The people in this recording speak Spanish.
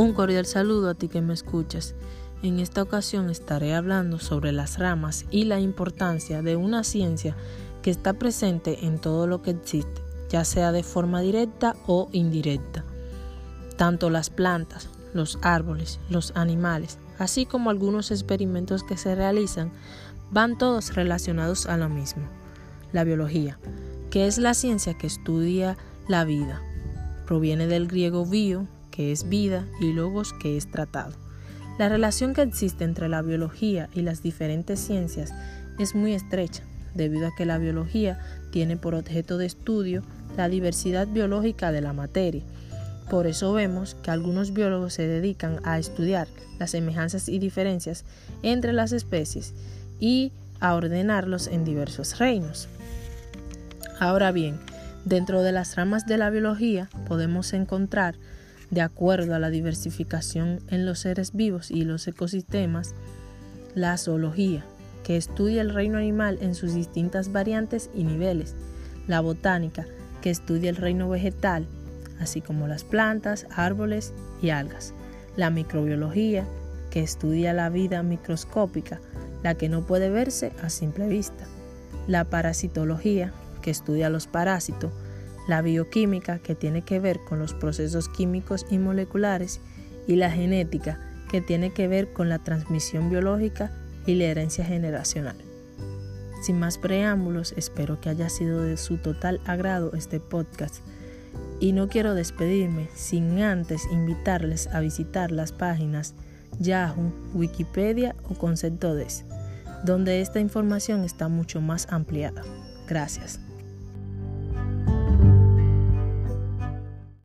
Un cordial saludo a ti que me escuchas. En esta ocasión estaré hablando sobre las ramas y la importancia de una ciencia que está presente en todo lo que existe, ya sea de forma directa o indirecta. Tanto las plantas, los árboles, los animales, así como algunos experimentos que se realizan, van todos relacionados a lo mismo, la biología, que es la ciencia que estudia la vida. Proviene del griego bio, es vida, y logos, que es tratado. La relación que existe entre la biología y las diferentes ciencias es muy estrecha, debido a que la biología tiene por objeto de estudio la diversidad biológica de la materia. Por eso vemos que algunos biólogos se dedican a estudiar las semejanzas y diferencias entre las especies y a ordenarlos en diversos reinos. Ahora bien, dentro de las ramas de la biología podemos encontrar de acuerdo a la diversificación en los seres vivos y los ecosistemas, la zoología, que estudia el reino animal en sus distintas variantes y niveles, la botánica, que estudia el reino vegetal, así como las plantas, árboles y algas, la microbiología, que estudia la vida microscópica, la que no puede verse a simple vista, la parasitología, que estudia los parásitos, la bioquímica, que tiene que ver con los procesos químicos y moleculares, y la genética, que tiene que ver con la transmisión biológica y la herencia generacional. Sin más preámbulos, espero que haya sido de su total agrado este podcast. Y no quiero despedirme sin antes invitarles a visitar las páginas Yahoo, Wikipedia o Conceptodes, donde esta información está mucho más ampliada. Gracias.